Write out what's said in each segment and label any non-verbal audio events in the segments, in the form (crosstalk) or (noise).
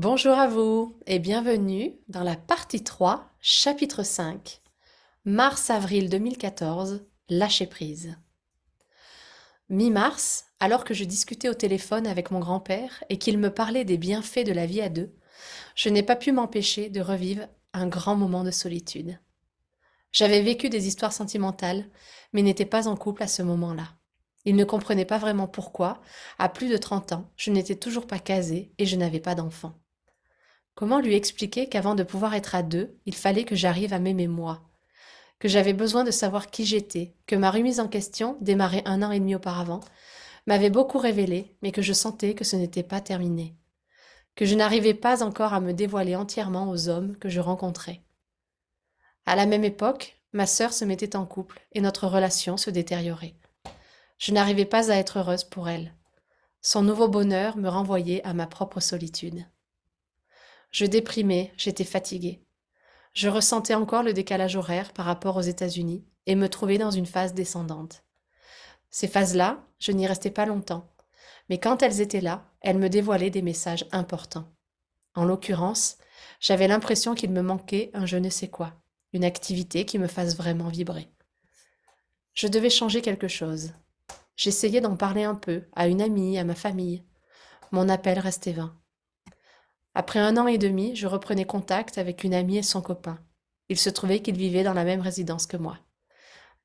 Bonjour à vous et bienvenue dans la partie 3, chapitre 5. Mars-avril 2014, lâcher prise. Mi-mars, alors que je discutais au téléphone avec mon grand-père et qu'il me parlait des bienfaits de la vie à deux, je n'ai pas pu m'empêcher de revivre un grand moment de solitude. J'avais vécu des histoires sentimentales, mais n'étais pas en couple à ce moment-là. Il ne comprenait pas vraiment pourquoi, à plus de 30 ans, je n'étais toujours pas casée et je n'avais pas d'enfant. Comment lui expliquer qu'avant de pouvoir être à deux, il fallait que j'arrive à m'aimer moi? Que j'avais besoin de savoir qui j'étais, que ma remise en question, démarrée un an et demi auparavant, m'avait beaucoup révélé, mais que je sentais que ce n'était pas terminé. Que je n'arrivais pas encore à me dévoiler entièrement aux hommes que je rencontrais. À la même époque, ma sœur se mettait en couple et notre relation se détériorait. Je n'arrivais pas à être heureuse pour elle. Son nouveau bonheur me renvoyait à ma propre solitude. Je déprimais, j'étais fatiguée. Je ressentais encore le décalage horaire par rapport aux États-Unis et me trouvais dans une phase descendante. Ces phases-là, je n'y restais pas longtemps, mais quand elles étaient là, elles me dévoilaient des messages importants. En l'occurrence, j'avais l'impression qu'il me manquait un je ne sais quoi, une activité qui me fasse vraiment vibrer. Je devais changer quelque chose. J'essayais d'en parler un peu à une amie, à ma famille. Mon appel restait vain. Après un an et demi, je reprenais contact avec une amie et son copain. Il se trouvait qu'ils vivaient dans la même résidence que moi.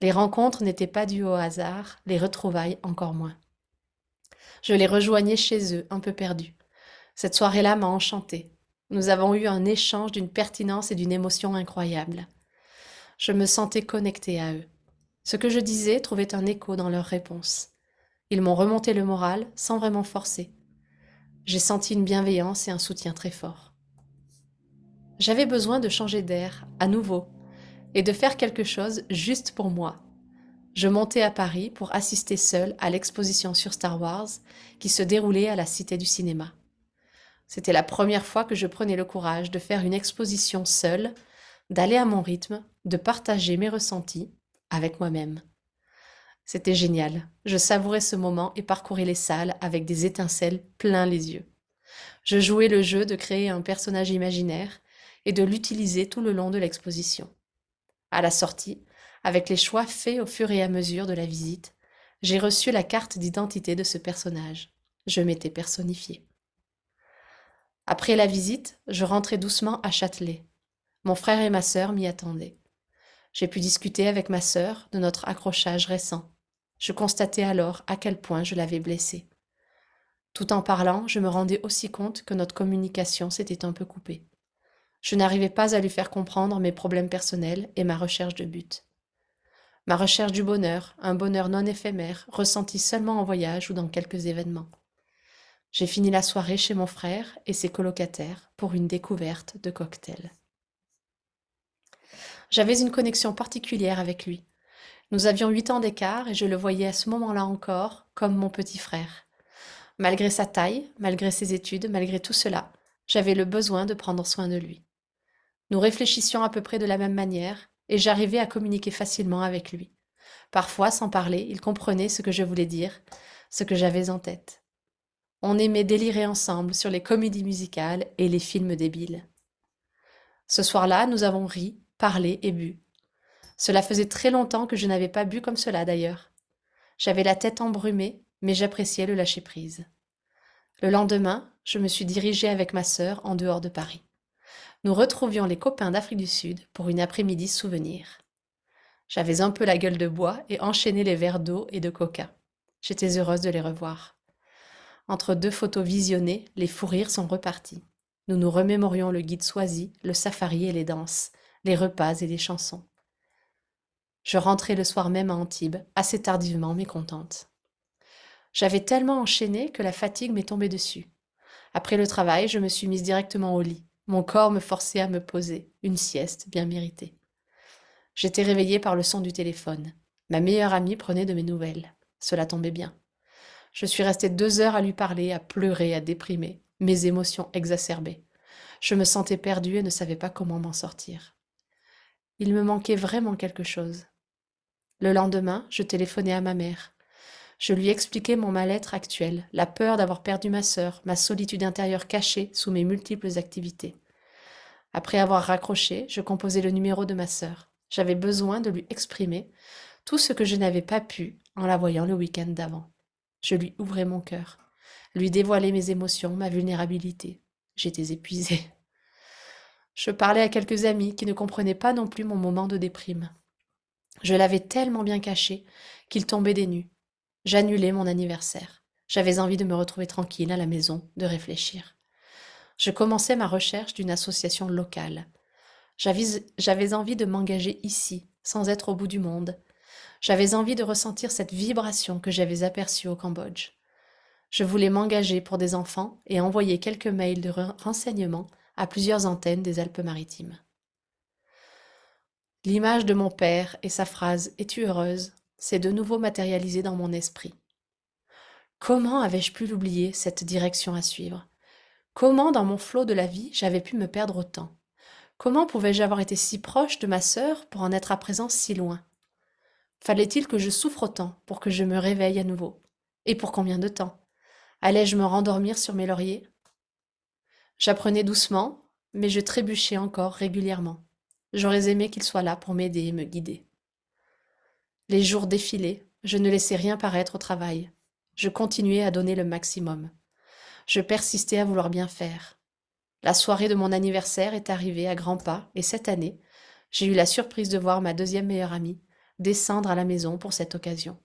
Les rencontres n'étaient pas dues au hasard, les retrouvailles encore moins. Je les rejoignais chez eux, un peu perdus. Cette soirée-là m'a enchantée. Nous avons eu un échange d'une pertinence et d'une émotion incroyables. Je me sentais connectée à eux. Ce que je disais trouvait un écho dans leurs réponses. Ils m'ont remonté le moral sans vraiment forcer j'ai senti une bienveillance et un soutien très fort. J'avais besoin de changer d'air, à nouveau, et de faire quelque chose juste pour moi. Je montais à Paris pour assister seule à l'exposition sur Star Wars qui se déroulait à la Cité du Cinéma. C'était la première fois que je prenais le courage de faire une exposition seule, d'aller à mon rythme, de partager mes ressentis avec moi-même. C'était génial. Je savourais ce moment et parcourais les salles avec des étincelles plein les yeux. Je jouais le jeu de créer un personnage imaginaire et de l'utiliser tout le long de l'exposition. À la sortie, avec les choix faits au fur et à mesure de la visite, j'ai reçu la carte d'identité de ce personnage. Je m'étais personnifiée. Après la visite, je rentrais doucement à Châtelet. Mon frère et ma sœur m'y attendaient. J'ai pu discuter avec ma sœur de notre accrochage récent. Je constatais alors à quel point je l'avais blessée. Tout en parlant, je me rendais aussi compte que notre communication s'était un peu coupée. Je n'arrivais pas à lui faire comprendre mes problèmes personnels et ma recherche de but. Ma recherche du bonheur, un bonheur non éphémère, ressenti seulement en voyage ou dans quelques événements. J'ai fini la soirée chez mon frère et ses colocataires pour une découverte de cocktail. J'avais une connexion particulière avec lui. Nous avions huit ans d'écart et je le voyais à ce moment-là encore comme mon petit frère. Malgré sa taille, malgré ses études, malgré tout cela, j'avais le besoin de prendre soin de lui. Nous réfléchissions à peu près de la même manière et j'arrivais à communiquer facilement avec lui. Parfois, sans parler, il comprenait ce que je voulais dire, ce que j'avais en tête. On aimait délirer ensemble sur les comédies musicales et les films débiles. Ce soir-là, nous avons ri, parlé et bu. Cela faisait très longtemps que je n'avais pas bu comme cela d'ailleurs. J'avais la tête embrumée, mais j'appréciais le lâcher-prise. Le lendemain, je me suis dirigée avec ma sœur en dehors de Paris. Nous retrouvions les copains d'Afrique du Sud pour une après-midi souvenir. J'avais un peu la gueule de bois et enchaîné les verres d'eau et de coca. J'étais heureuse de les revoir. Entre deux photos visionnées, les fous rires sont repartis. Nous nous remémorions le guide Soisy, le safari et les danses, les repas et les chansons. Je rentrais le soir même à Antibes, assez tardivement mécontente. J'avais tellement enchaîné que la fatigue m'est tombée dessus. Après le travail, je me suis mise directement au lit. Mon corps me forçait à me poser, une sieste bien méritée. J'étais réveillée par le son du téléphone. Ma meilleure amie prenait de mes nouvelles. Cela tombait bien. Je suis restée deux heures à lui parler, à pleurer, à déprimer, mes émotions exacerbées. Je me sentais perdue et ne savais pas comment m'en sortir. Il me manquait vraiment quelque chose. Le lendemain, je téléphonai à ma mère. Je lui expliquai mon mal-être actuel, la peur d'avoir perdu ma sœur, ma solitude intérieure cachée sous mes multiples activités. Après avoir raccroché, je composai le numéro de ma sœur. J'avais besoin de lui exprimer tout ce que je n'avais pas pu en la voyant le week-end d'avant. Je lui ouvrais mon cœur, lui dévoilais mes émotions, ma vulnérabilité. J'étais épuisée. Je parlais à quelques amis qui ne comprenaient pas non plus mon moment de déprime. Je l'avais tellement bien caché qu'il tombait des nues. J'annulais mon anniversaire. J'avais envie de me retrouver tranquille à la maison, de réfléchir. Je commençais ma recherche d'une association locale. J'avais envie de m'engager ici, sans être au bout du monde. J'avais envie de ressentir cette vibration que j'avais aperçue au Cambodge. Je voulais m'engager pour des enfants et envoyer quelques mails de renseignements à plusieurs antennes des Alpes-Maritimes. L'image de mon père et sa phrase Es-tu heureuse? s'est de nouveau matérialisée dans mon esprit. Comment avais-je pu l'oublier, cette direction à suivre? Comment, dans mon flot de la vie, j'avais pu me perdre autant? Comment pouvais-je avoir été si proche de ma sœur pour en être à présent si loin? Fallait-il que je souffre autant pour que je me réveille à nouveau? Et pour combien de temps? Allais-je me rendormir sur mes lauriers? J'apprenais doucement, mais je trébuchais encore régulièrement. J'aurais aimé qu'il soit là pour m'aider et me guider. Les jours défilaient, je ne laissais rien paraître au travail. Je continuais à donner le maximum. Je persistais à vouloir bien faire. La soirée de mon anniversaire est arrivée à grands pas et cette année, j'ai eu la surprise de voir ma deuxième meilleure amie descendre à la maison pour cette occasion.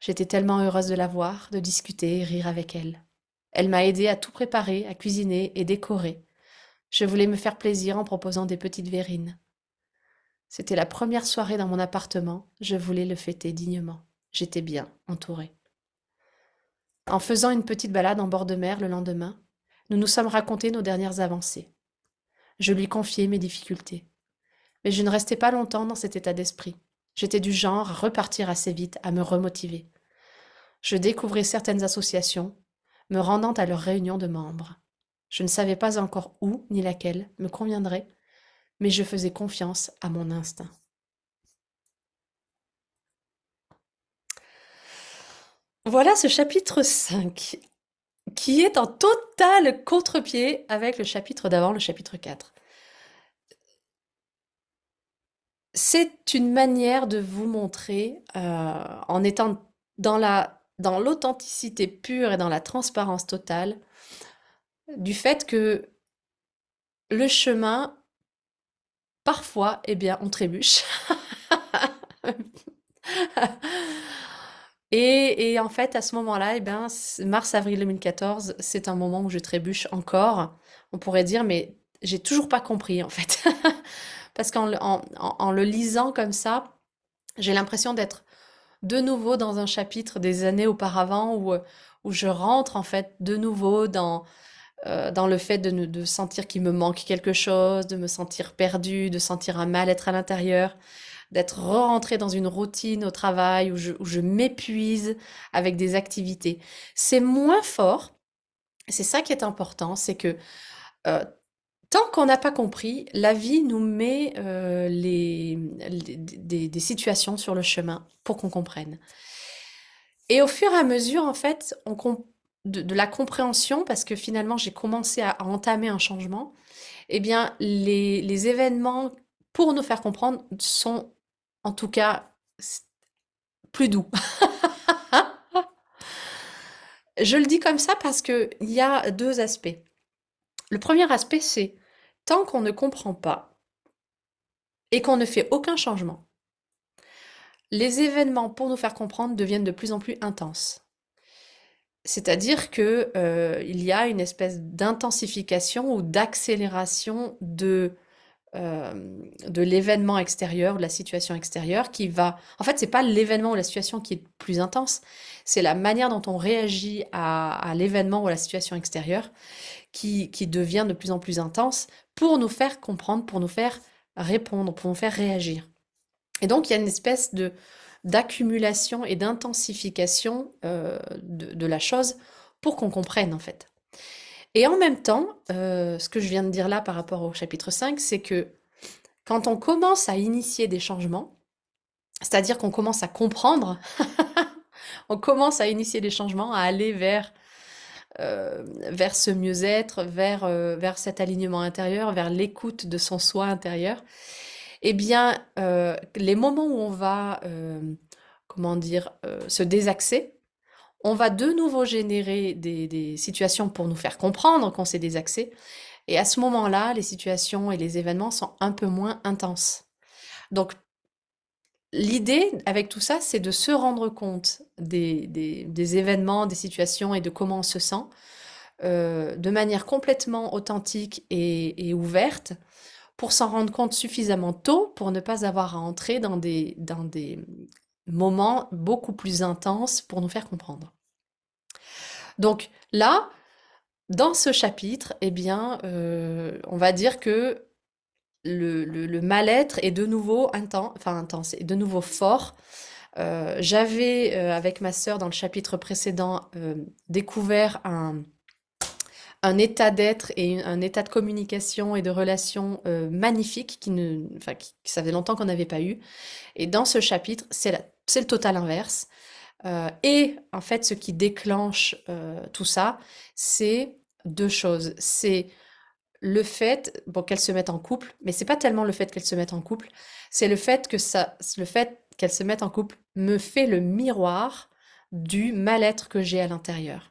J'étais tellement heureuse de la voir, de discuter et rire avec elle. Elle m'a aidé à tout préparer, à cuisiner et décorer. Je voulais me faire plaisir en proposant des petites verrines. C'était la première soirée dans mon appartement, je voulais le fêter dignement. J'étais bien entourée. En faisant une petite balade en bord de mer le lendemain, nous nous sommes racontés nos dernières avancées. Je lui confiai mes difficultés. Mais je ne restais pas longtemps dans cet état d'esprit. J'étais du genre à repartir assez vite, à me remotiver. Je découvrais certaines associations, me rendant à leurs réunions de membres. Je ne savais pas encore où ni laquelle me conviendrait, mais je faisais confiance à mon instinct. Voilà ce chapitre 5 qui est en total contre-pied avec le chapitre d'avant, le chapitre 4. C'est une manière de vous montrer, euh, en étant dans la dans l'authenticité pure et dans la transparence totale, du fait que le chemin, parfois, eh bien, on trébuche. (laughs) et, et, en fait, à ce moment-là, eh bien, mars-avril 2014, c'est un moment où je trébuche encore. On pourrait dire, mais j'ai toujours pas compris, en fait. (laughs) Parce qu'en en, le lisant comme ça, j'ai l'impression d'être de nouveau dans un chapitre des années auparavant où, où je rentre en fait de nouveau dans, euh, dans le fait de, de sentir qu'il me manque quelque chose, de me sentir perdu, de sentir un mal-être à l'intérieur, d'être re-rentré dans une routine au travail où je, je m'épuise avec des activités. C'est moins fort, c'est ça qui est important, c'est que euh, tant qu'on n'a pas compris, la vie nous met euh, les, des, des situations sur le chemin pour qu'on comprenne. Et au fur et à mesure, en fait, on, de, la compréhension, parce que finalement j'ai commencé à, entamer un changement, eh bien les, les événements pour nous faire comprendre sont en tout cas plus doux. (laughs) Je le dis comme ça parce qu'il y a deux aspects. Le premier aspect, c'est tant qu'on ne comprend pas et qu'on ne fait aucun changement, les événements pour nous faire comprendre deviennent de plus en plus intenses. C'est-à-dire que euh, il y a une espèce d'intensification ou d'accélération de euh, de l'événement extérieur, de la situation extérieure qui va. En fait, c'est pas l'événement ou la situation qui est plus intense, c'est la manière dont on réagit à, à l'événement ou à la situation extérieure qui, qui devient de plus en plus intense pour nous faire comprendre, pour nous faire répondre, pour nous faire réagir. Et donc, il y a une espèce de d'accumulation et d'intensification euh, de, la chose pour qu'on comprenne en fait. Et en même temps, euh, ce que je viens de dire là par rapport au chapitre 5, c'est que quand on commence à initier des changements, c'est-à-dire qu'on commence à comprendre, (laughs) on commence à initier les changements, à aller vers, euh, vers ce mieux-être, vers, vers cet alignement intérieur, vers l'écoute de son soi intérieur, eh bien, euh, les moments où on va, comment dire, se désaxer, on va de nouveau générer des, situations pour nous faire comprendre qu'on s'est désaxé. Et à ce moment-là, les situations et les événements sont un peu moins intenses. Donc, l'idée avec tout ça, c'est de se rendre compte des, événements, des situations et de comment on se sent euh, de manière complètement authentique et ouverte pour s'en rendre compte suffisamment tôt pour ne pas avoir à entrer dans des, dans des moments beaucoup plus intenses pour nous faire comprendre. Donc là, dans ce chapitre, eh bien, euh, on va dire que le, mal-être est de nouveau intense, enfin intense, est de nouveau fort. Euh, j'avais, euh, avec ma sœur, dans le chapitre précédent, découvert un, un état d'être et un état de communication et de relation magnifique qui ne, enfin, qui, ça faisait longtemps qu'on n'avait pas eu. Et dans ce chapitre, c'est le total inverse. Euh, et en fait, ce qui déclenche euh, tout ça, c'est deux choses. C'est le fait bon, qu'elle se mette en couple, mais c'est pas tellement le fait qu'elle se mette en couple, c'est le fait que ça, le fait qu'elle se mette en couple me fait le miroir du mal-être que j'ai à l'intérieur.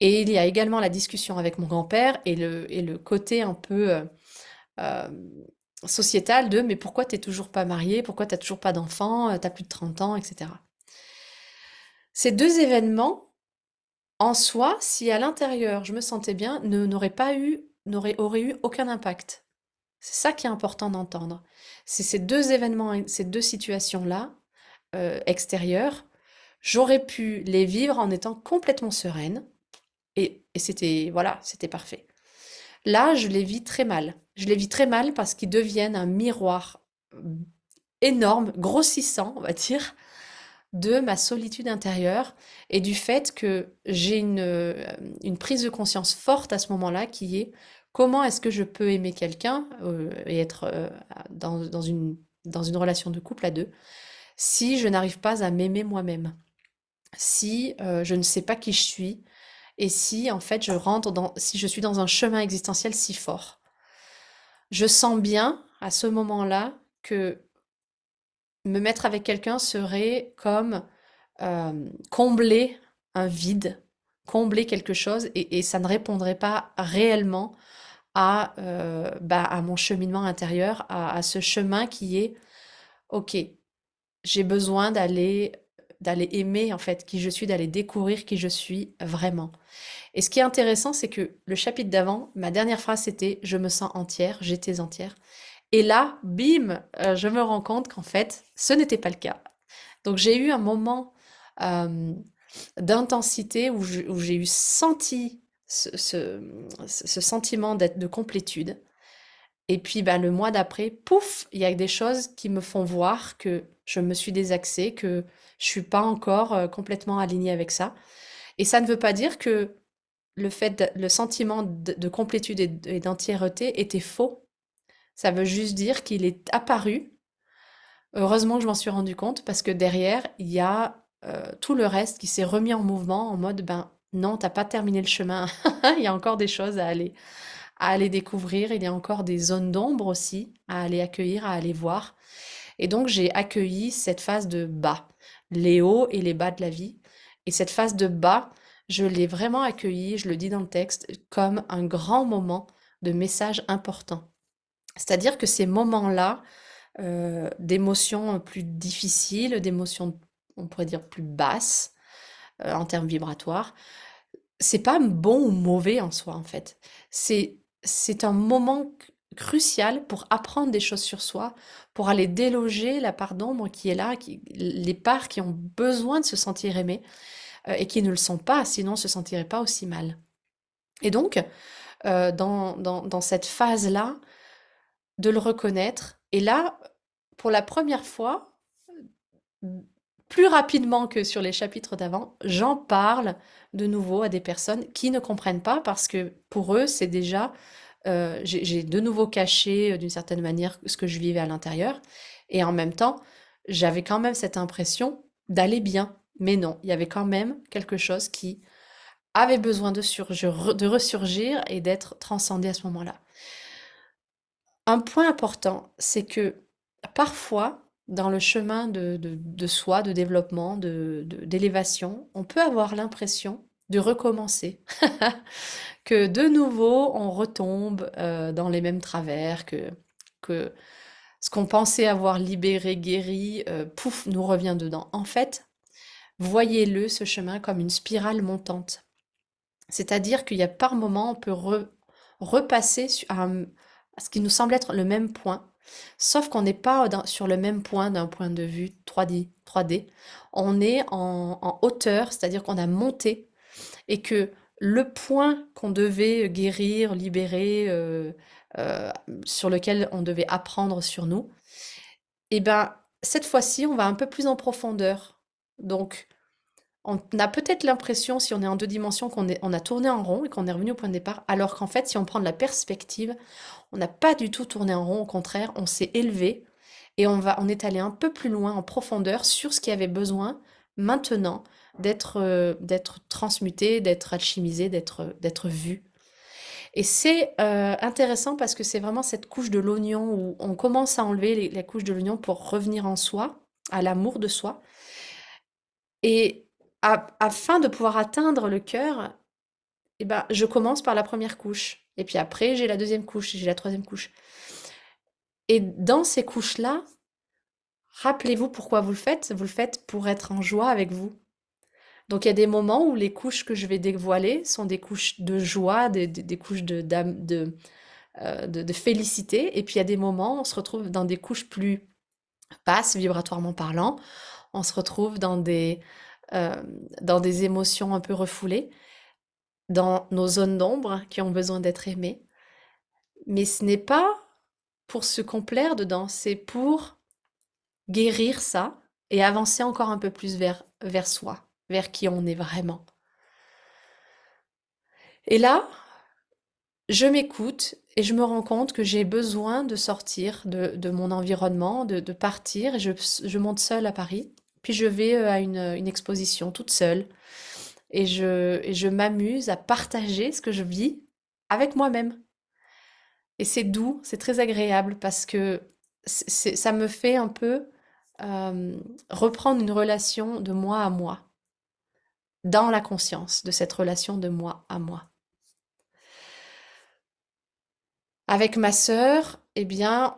Et il y a également la discussion avec mon grand-père et le, et le côté un peu euh, sociétal de mais pourquoi t'es toujours pas marié, pourquoi t'as toujours pas d'enfant, t'as plus de 30 ans, etc. Ces deux événements, en soi, si à l'intérieur je me sentais bien, n'auraient pas eu, eu aucun impact. C'est ça qui est important d'entendre. C'est ces deux événements, ces deux situations-là, euh, extérieures, j'aurais pu les vivre en étant complètement sereine. Et, c'était, voilà, c'était parfait. Là, je les vis très mal. Je les vis très mal parce qu'ils deviennent un miroir énorme, grossissant, on va dire, de ma solitude intérieure et du fait que j'ai une, euh, une prise de conscience forte à ce moment-là qui est comment est-ce que je peux aimer quelqu'un euh, et être euh, dans une relation de couple à deux si je n'arrive pas à m'aimer moi-même, si je ne sais pas qui je suis et si en fait je rentre dans, si je suis dans un chemin existentiel si fort. Je sens bien à ce moment-là que me mettre avec quelqu'un serait comme combler un vide, combler quelque chose, et, ça ne répondrait pas réellement à, bah, à mon cheminement intérieur, à, ce chemin qui est, ok, j'ai besoin d'aller d'aller aimer en fait qui je suis, d'aller découvrir qui je suis vraiment. Et ce qui est intéressant, c'est que le chapitre d'avant, ma dernière phrase c'était je me sens entière, j'étais entière. Et là, bim, euh, je me rends compte qu'en fait, ce n'était pas le cas. Donc j'ai eu un moment d'intensité où j'ai eu senti ce, sentiment d'être de complétude. Et puis bah, le mois d'après, pouf, il y a des choses qui me font voir que je me suis désaxée, que je suis pas encore euh, complètement alignée avec ça. Et ça ne veut pas dire que le fait, le sentiment de, complétude et d'entièreté était faux. Ça veut juste dire qu'il est apparu. Heureusement que je m'en suis rendu compte parce que derrière, il y a euh, tout le reste qui s'est remis en mouvement en mode ben non, t'as pas terminé le chemin. (laughs) il y a encore des choses à aller à aller découvrir, il y a encore des zones d'ombre aussi à aller accueillir, à aller voir. Et donc j'ai accueilli cette phase de bas, les hauts et les bas de la vie. Et cette phase de bas, je l'ai vraiment accueillie, je le dis dans le texte, comme un grand moment de message important. C'est-à-dire que ces moments-là, euh, d'émotions plus difficiles, d'émotions, on pourrait dire, plus basses euh, en termes vibratoires, c'est pas bon ou mauvais en soi, en fait. C'est, c'est un moment crucial pour apprendre des choses sur soi, pour aller déloger la part d'ombre qui est là, les parts qui ont besoin de se sentir aimées euh, et qui ne le sont pas, sinon ne se sentiraient pas aussi mal. Et donc, dans, dans, dans, cette phase-là, de le reconnaître. Et là, pour la première fois, plus rapidement que sur les chapitres d'avant, j'en parle de nouveau à des personnes qui ne comprennent pas parce que pour eux, c'est déjà, euh, j'ai de nouveau caché euh, d'une certaine manière ce que je vivais à l'intérieur. Et en même temps, j'avais quand même cette impression d'aller bien, Mais non, il y avait quand même quelque chose qui avait besoin de, surgir, de ressurgir et d'être transcendé à ce moment-là. Un point important, c'est que parfois, dans le chemin de, soi, de développement, d'élévation, on peut avoir l'impression de recommencer, (laughs) de nouveau on retombe euh, dans les mêmes travers, que, ce qu'on pensait avoir libéré, guéri, euh, pouf, nous revient dedans. En fait, voyez-le, ce chemin, comme une spirale montante. C'est-à-dire qu'il y a par moment, on peut repasser à, ce qui nous semble être le même point, sauf qu'on n'est pas sur le même point d'un point de vue 3D. 3D. On est en, hauteur, c'est-à-dire qu'on a monté et que le point qu'on devait guérir, libérer, euh, euh, sur lequel on devait apprendre sur nous, et eh ben cette fois-ci, on va un peu plus en profondeur. Donc, on a peut-être l'impression, si on est en deux dimensions, qu'on on a tourné en rond et qu'on est revenu au point de départ, alors qu'en fait, si on prend de la perspective, on n'a pas du tout tourné en rond, au contraire, on s'est élevé et on, va, on est allé un peu plus loin en profondeur sur ce qui avait besoin maintenant d'être euh, d'être transmuté, d'être alchimisé, d'être d'être vu. Et c'est euh, intéressant parce que c'est vraiment cette couche de l'oignon où on commence à enlever la couche de l'oignon pour revenir en soi, à l'amour de soi. Et afin de pouvoir atteindre le cœur, eh ben, je commence par la première couche. Et puis après, j'ai la deuxième couche, j'ai la troisième couche. Et dans ces couches-là, rappelez-vous pourquoi vous le faites. Vous le faites pour être en joie avec vous. Donc il y a des moments où les couches que je vais dévoiler sont des couches de joie, des, couches euh, de, félicité. Et puis il y a des moments où on se retrouve dans des couches plus basses, vibratoirement parlant. On se retrouve dans des, euh, dans des émotions un peu refoulées, dans nos zones d'ombre qui ont besoin d'être aimées. Mais ce n'est pas pour se complaire dedans, c'est pour guérir ça et avancer encore un peu plus vers, vers soi, vers qui on est vraiment. Et là, je m'écoute et je me rends compte que j'ai besoin de sortir de, mon environnement, de, partir. Je, monte seule à Paris. Puis je vais euh, à une, exposition toute seule et je, je m'amuse à partager ce que je vis avec moi-même. Et c'est doux, c'est très agréable parce que ça me fait un peu euh, reprendre une relation de moi à moi, dans la conscience de cette relation de moi à moi. Avec ma sœur, eh bien,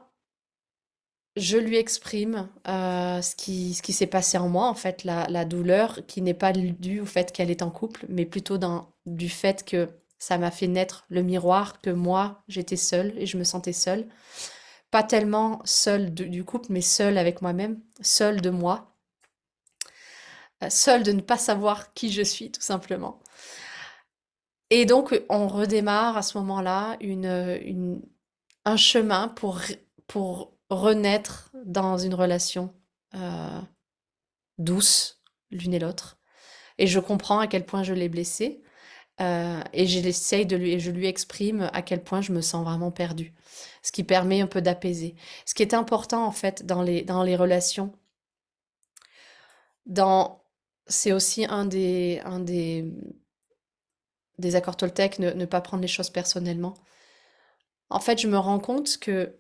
je lui exprime euh, ce qui, ce qui s'est passé en moi, en fait, la, douleur qui n'est pas due au fait qu'elle est en couple, mais plutôt du fait que ça m'a fait naître le miroir que moi, j'étais seule et je me sentais seule. Pas tellement seule du couple, mais seule avec moi-même, seule de moi, seule de ne pas savoir qui je suis, tout simplement. Et donc, on redémarre à ce moment-là une, un chemin pour, pour renaître dans une relation euh, douce l'une et l'autre. Et je comprends à quel point je l'ai blessé. Euh, et j'essaye de lui, et je lui exprime à quel point je me sens vraiment perdue. Ce qui permet un peu d'apaiser. Ce qui est important, en fait, dans les, dans les relations, dans, c'est aussi un des, des, accords Toltec, ne, ne pas prendre les choses personnellement. En fait, je me rends compte que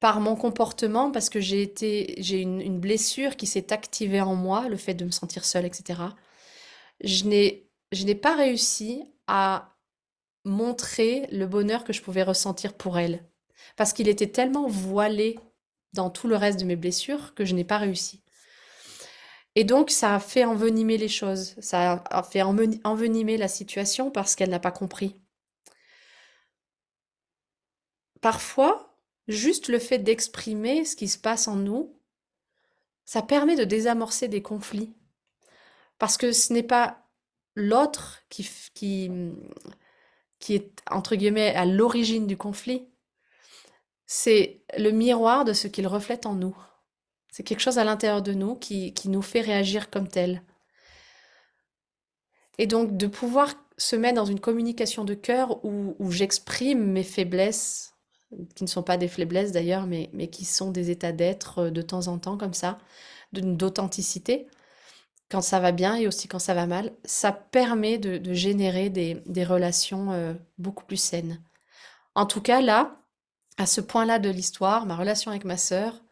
par mon comportement, parce que j'ai été, j'ai une, une blessure qui s'est activée en moi, le fait de me sentir seule, etc. Je n'ai, je n'ai pas réussi à montrer le bonheur que je pouvais ressentir pour elle, parce qu'il était tellement voilé dans tout le reste de mes blessures que je n'ai pas réussi. Et donc, ça a fait envenimer les choses, ça a fait envenimer la situation parce qu'elle n'a pas compris. Parfois, Juste le fait d'exprimer ce qui se passe en nous, ça permet de désamorcer des conflits. Parce que ce n'est pas l'autre qui, qui, qui est, entre guillemets, à l'origine du conflit. C'est le miroir de ce qu'il reflète en nous. C'est quelque chose à l'intérieur de nous qui, qui nous fait réagir comme tel. Et donc de pouvoir se mettre dans une communication de cœur où, où j'exprime mes faiblesses, qui ne sont pas des faiblesses d'ailleurs, mais, mais qui sont des états d'être euh, de temps en temps comme ça, d'authenticité, quand ça va bien et aussi quand ça va mal, ça permet de, générer des, relations euh, beaucoup plus saines. En tout cas, là, à ce point-là de l'histoire, ma relation avec ma sœur,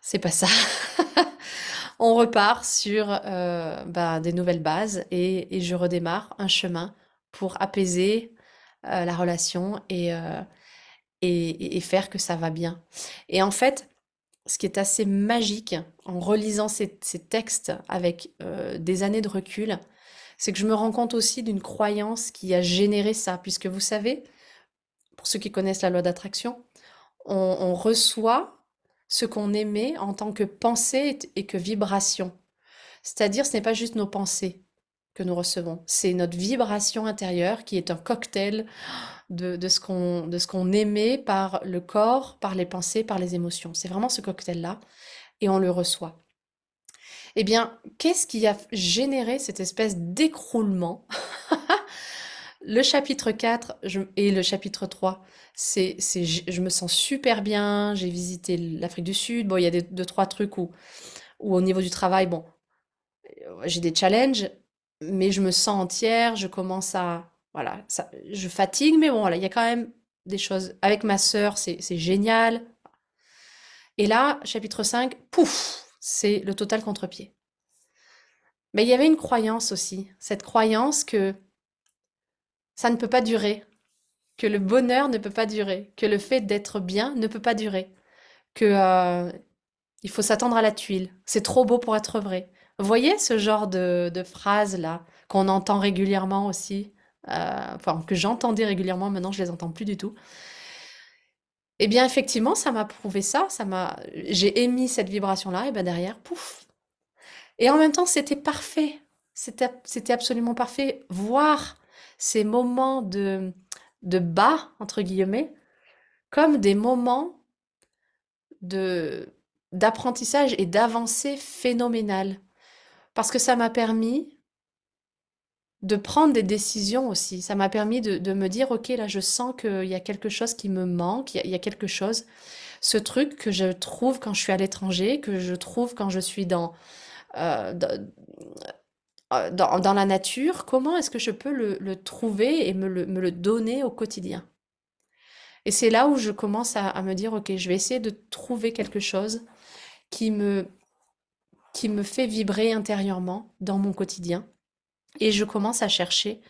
c'est pas ça. (laughs) On repart sur euh, bah, des nouvelles bases et, je redémarre un chemin pour apaiser euh, la relation et, et, faire que ça va bien. Et en fait, ce qui est assez magique en relisant ces, textes avec euh, des années de recul, c'est que je me rends compte aussi d'une croyance qui a généré ça, puisque vous savez, pour ceux qui connaissent la loi d'attraction, on, reçoit ce qu'on aimait en tant que pensée et que vibration. C'est-à-dire, ce n'est pas juste nos pensées que nous recevons, c'est notre vibration intérieure qui est un cocktail de, ce qu'on aimait par le corps, par les pensées, par les émotions. C'est vraiment ce cocktail-là, et on le reçoit. Eh bien, qu'est-ce qui a généré cette espèce d'écroulement (laughs) Le chapitre 4 et le chapitre 3, c'est, je me sens super bien, j'ai visité l'Afrique du Sud, bon, il y a des, deux, trois trucs où, où au niveau du travail, bon, j'ai des challenges, mais je me sens entière, je commence à, voilà, ça, je fatigue, mais bon, voilà, il y a quand même des choses. Avec ma sœur, c'est génial. Et là, chapitre 5, pouf, c'est le total contre-pied. Mais il y avait une croyance aussi, cette croyance que ça ne peut pas durer, que le bonheur ne peut pas durer, que le fait d'être bien ne peut pas durer, que euh, il faut s'attendre à la tuile, c'est trop beau pour être vrai. Vous voyez ce genre de, phrases-là qu'on entend régulièrement aussi euh, enfin que j'entendais régulièrement, maintenant je les entends plus du tout. Eh bien effectivement, ça m'a prouvé ça, m'a, j'ai émis cette vibration-là, et ben derrière, pouf. Et en même temps, c'était parfait, c'était absolument parfait. Voir ces moments de, de bas entre guillemets comme des moments de d'apprentissage et d'avancée phénoménale, parce que ça m'a permis de prendre des décisions aussi. Ça m'a permis de, me dire, OK, là, je sens qu'il y a quelque chose qui me manque, il y, a, quelque chose, ce truc que je trouve quand je suis à l'étranger, que je trouve quand je suis dans, euh, euh, dans, la nature, comment est-ce que je peux le, trouver et me le, donner au quotidien? Et c'est là où je commence à, à, me dire, OK, je vais essayer de trouver quelque chose qui me, qui me fait vibrer intérieurement dans mon quotidien et je commence à chercher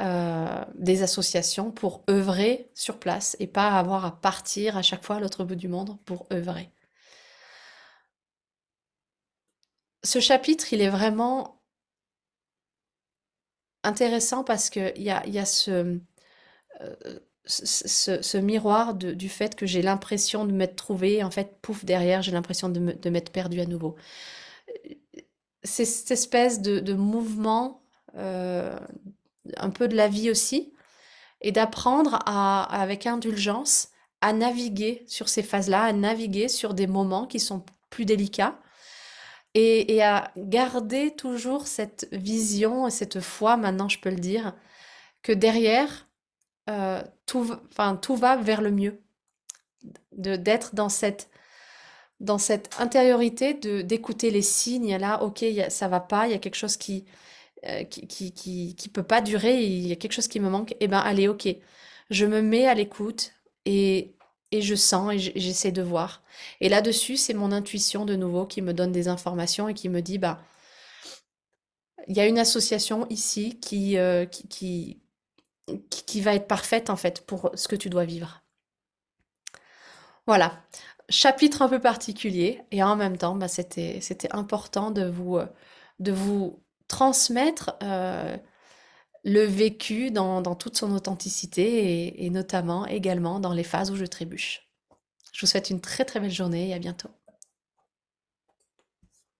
euh, des associations pour œuvrer sur place et pas avoir à partir à chaque fois à l'autre bout du monde pour œuvrer. Ce chapitre, il est vraiment intéressant parce qu'il y a, y a ce, euh, ce, miroir du fait que j'ai l'impression de m'être trouvé, en fait, pouf, derrière, j'ai l'impression de m'être perdu à nouveau. C'est cette espèce de, de mouvement euh, un peu de la vie aussi, et d'apprendre à, avec indulgence à naviguer sur ces phases-là, à naviguer sur des moments qui sont plus délicats, et, à garder toujours cette vision et cette foi, maintenant je peux le dire, que derrière, euh, tout, va vers le mieux. D'être dans cette, dans cette intériorité, d'écouter les signes, là, ok, ça va pas, il y a quelque chose qui, euh, qui, qui, qui, peut pas durer, il y a quelque chose qui me manque, et eh ben allez, ok, je me mets à l'écoute et, et je sens et j'essaie de voir. Et là-dessus, c'est mon intuition de nouveau qui me donne des informations et qui me dit, bah, il y a une association ici qui, euh, qui, qui, va être parfaite en fait pour ce que tu dois vivre. Voilà, chapitre un peu particulier et en même temps, bah, c'était important de vous, euh, de vous transmettre euh, le vécu dans, toute son authenticité et, et notamment également dans les phases où je trébuche. Je vous souhaite une très très belle journée et à bientôt.